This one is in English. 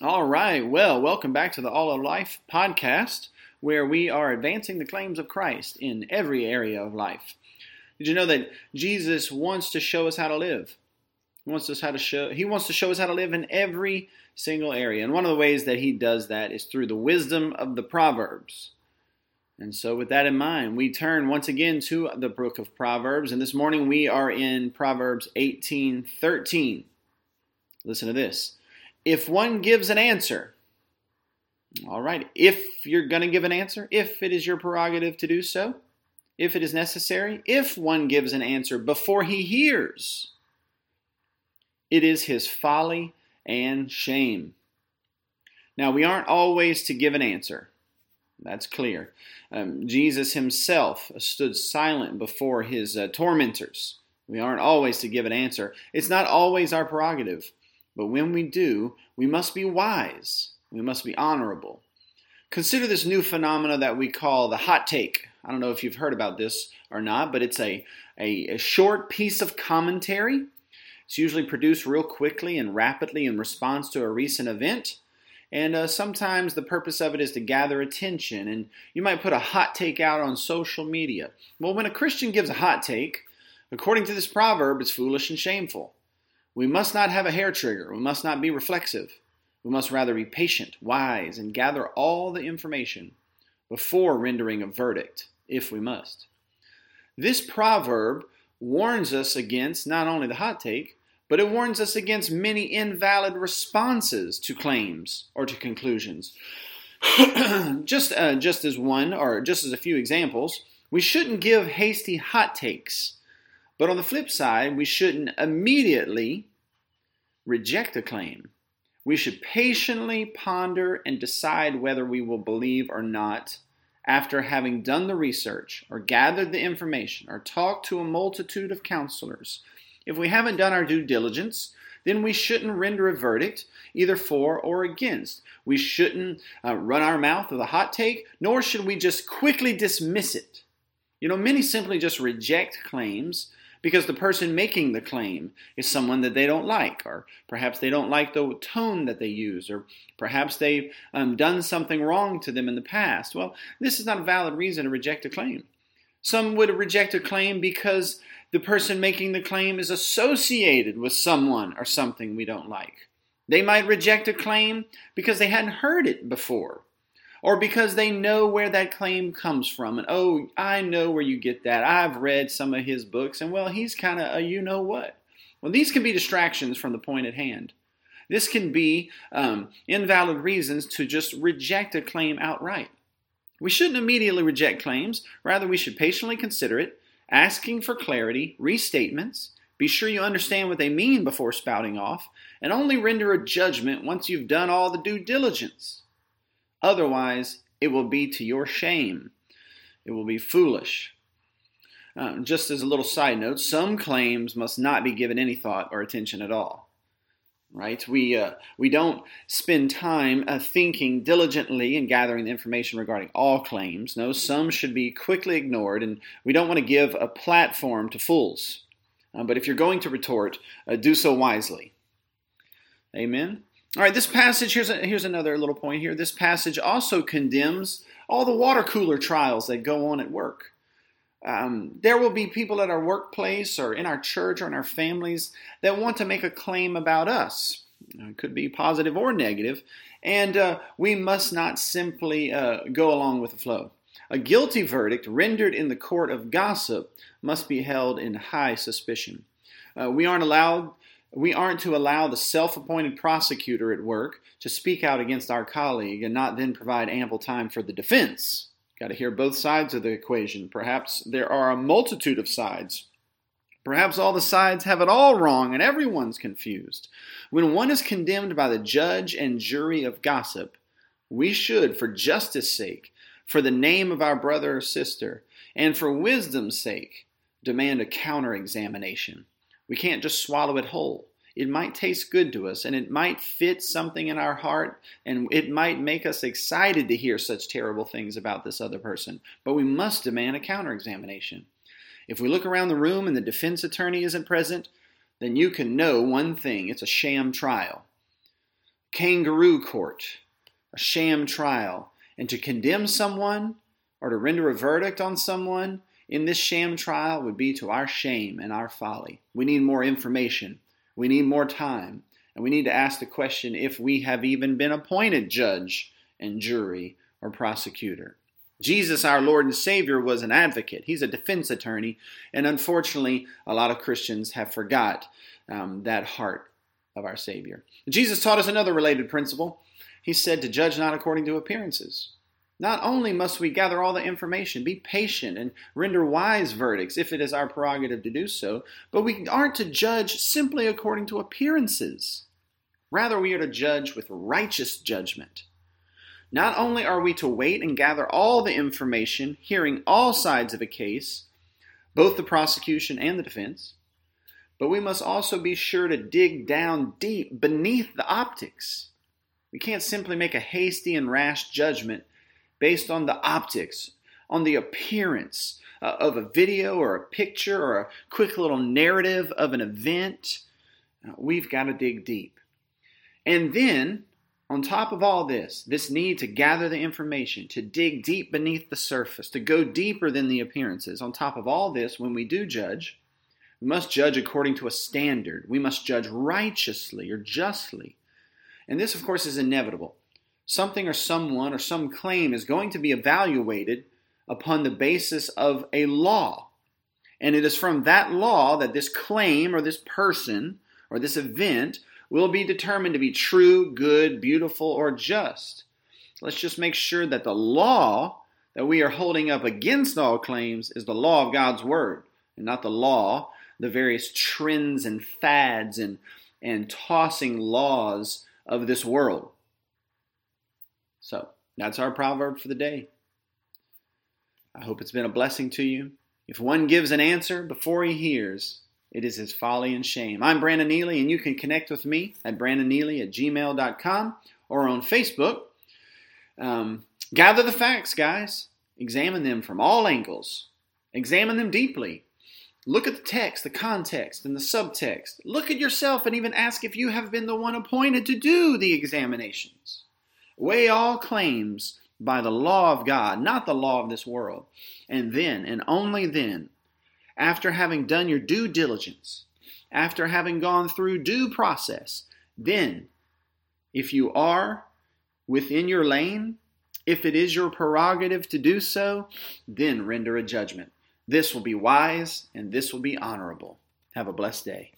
All right. Well, welcome back to the All of Life podcast, where we are advancing the claims of Christ in every area of life. Did you know that Jesus wants to show us how to live? He wants us how to show he wants to show us how to live in every single area. And one of the ways that he does that is through the wisdom of the Proverbs. And so with that in mind, we turn once again to the book of Proverbs, and this morning we are in Proverbs 18:13. Listen to this. If one gives an answer, all right, if you're going to give an answer, if it is your prerogative to do so, if it is necessary, if one gives an answer before he hears, it is his folly and shame. Now, we aren't always to give an answer. That's clear. Um, Jesus himself stood silent before his uh, tormentors. We aren't always to give an answer. It's not always our prerogative. But when we do, we must be wise. We must be honorable. Consider this new phenomena that we call the hot take. I don't know if you've heard about this or not, but it's a, a, a short piece of commentary. It's usually produced real quickly and rapidly in response to a recent event. And uh, sometimes the purpose of it is to gather attention. And you might put a hot take out on social media. Well, when a Christian gives a hot take, according to this proverb, it's foolish and shameful. We must not have a hair trigger. We must not be reflexive. We must rather be patient, wise, and gather all the information before rendering a verdict, if we must. This proverb warns us against not only the hot take, but it warns us against many invalid responses to claims or to conclusions. just, uh, just as one, or just as a few examples, we shouldn't give hasty hot takes. But on the flip side, we shouldn't immediately reject a claim. We should patiently ponder and decide whether we will believe or not after having done the research or gathered the information or talked to a multitude of counselors if we haven't done our due diligence, then we shouldn't render a verdict either for or against. We shouldn't uh, run our mouth with a hot take, nor should we just quickly dismiss it. You know, many simply just reject claims because the person making the claim is someone that they don't like, or perhaps they don't like the tone that they use, or perhaps they've um, done something wrong to them in the past. Well, this is not a valid reason to reject a claim. Some would reject a claim because the person making the claim is associated with someone or something we don't like. They might reject a claim because they hadn't heard it before, or because they know where that claim comes from. And oh, I know where you get that. I've read some of his books, and well, he's kind of a you know what. Well, these can be distractions from the point at hand. This can be um, invalid reasons to just reject a claim outright. We shouldn't immediately reject claims, rather, we should patiently consider it asking for clarity, restatements. Be sure you understand what they mean before spouting off, and only render a judgment once you've done all the due diligence. Otherwise, it will be to your shame. It will be foolish. Uh, just as a little side note, some claims must not be given any thought or attention at all right? We, uh, we don't spend time uh, thinking diligently and gathering the information regarding all claims. No, some should be quickly ignored, and we don't want to give a platform to fools. Uh, but if you're going to retort, uh, do so wisely. Amen? All right, this passage, here's, a, here's another little point here. This passage also condemns all the water cooler trials that go on at work. Um, there will be people at our workplace or in our church or in our families that want to make a claim about us. It could be positive or negative, and uh, we must not simply uh, go along with the flow. A guilty verdict rendered in the court of gossip must be held in high suspicion. Uh, we aren't allowed. We aren't to allow the self appointed prosecutor at work to speak out against our colleague and not then provide ample time for the defense. Got to hear both sides of the equation. Perhaps there are a multitude of sides. Perhaps all the sides have it all wrong and everyone's confused. When one is condemned by the judge and jury of gossip, we should, for justice' sake, for the name of our brother or sister, and for wisdom's sake, demand a counter examination. We can't just swallow it whole it might taste good to us and it might fit something in our heart and it might make us excited to hear such terrible things about this other person. But we must demand a counter examination. If we look around the room and the defense attorney isn't present, then you can know one thing it's a sham trial. kangaroo court, a sham trial, and to condemn someone or to render a verdict on someone in this sham trial would be to our shame and our folly. We need more information. We need more time. And we need to ask the question if we have even been appointed judge and jury or prosecutor. Jesus, our Lord and Savior, was an advocate. He's a defense attorney. And unfortunately, a lot of Christians have forgot um, that heart of our Savior. Jesus taught us another related principle. He said to judge not according to appearances. Not only must we gather all the information, be patient, and render wise verdicts if it is our prerogative to do so, but we aren't to judge simply according to appearances. Rather, we are to judge with righteous judgment. Not only are we to wait and gather all the information, hearing all sides of a case, both the prosecution and the defense, but we must also be sure to dig down deep beneath the optics. We can't simply make a hasty and rash judgment based on the optics, on the appearance uh, of a video or a picture or a quick little narrative of an event. Uh, we've got to dig deep. And then, on top of all this, this need to gather the information, to dig deep beneath the surface, to go deeper than the appearances, on top of all this, when we do judge, we must judge according to a standard. We must judge righteously or justly. And this, of course, is inevitable something or someone or some claim is going to be evaluated upon the basis of a law. And it is from that law that this claim or this person or this event will be determined to be true, good, beautiful, or just. Let's just make sure that the law that we are holding up against all claims is the law of God's Word and not the law, the various trends and fads and, and tossing laws of this world. So that's our proverb for the day. I hope it's been a blessing to you. If one gives an answer before he hears, it is his folly and shame. I'm Brandon Neely, and you can connect with me at brandonneely at gmail.com or on Facebook. Um, gather the facts, guys. Examine them from all angles. Examine them deeply. Look at the text, the context, and the subtext. Look at yourself and even ask if you have been the one appointed to do the examinations. Weigh all claims by the law of God, not the law of this world. And then, and only then, after having done your due diligence, after having gone through due process, then, if you are within your lane, if it is your prerogative to do so, then render a judgment. This will be wise and this will be honorable. Have a blessed day.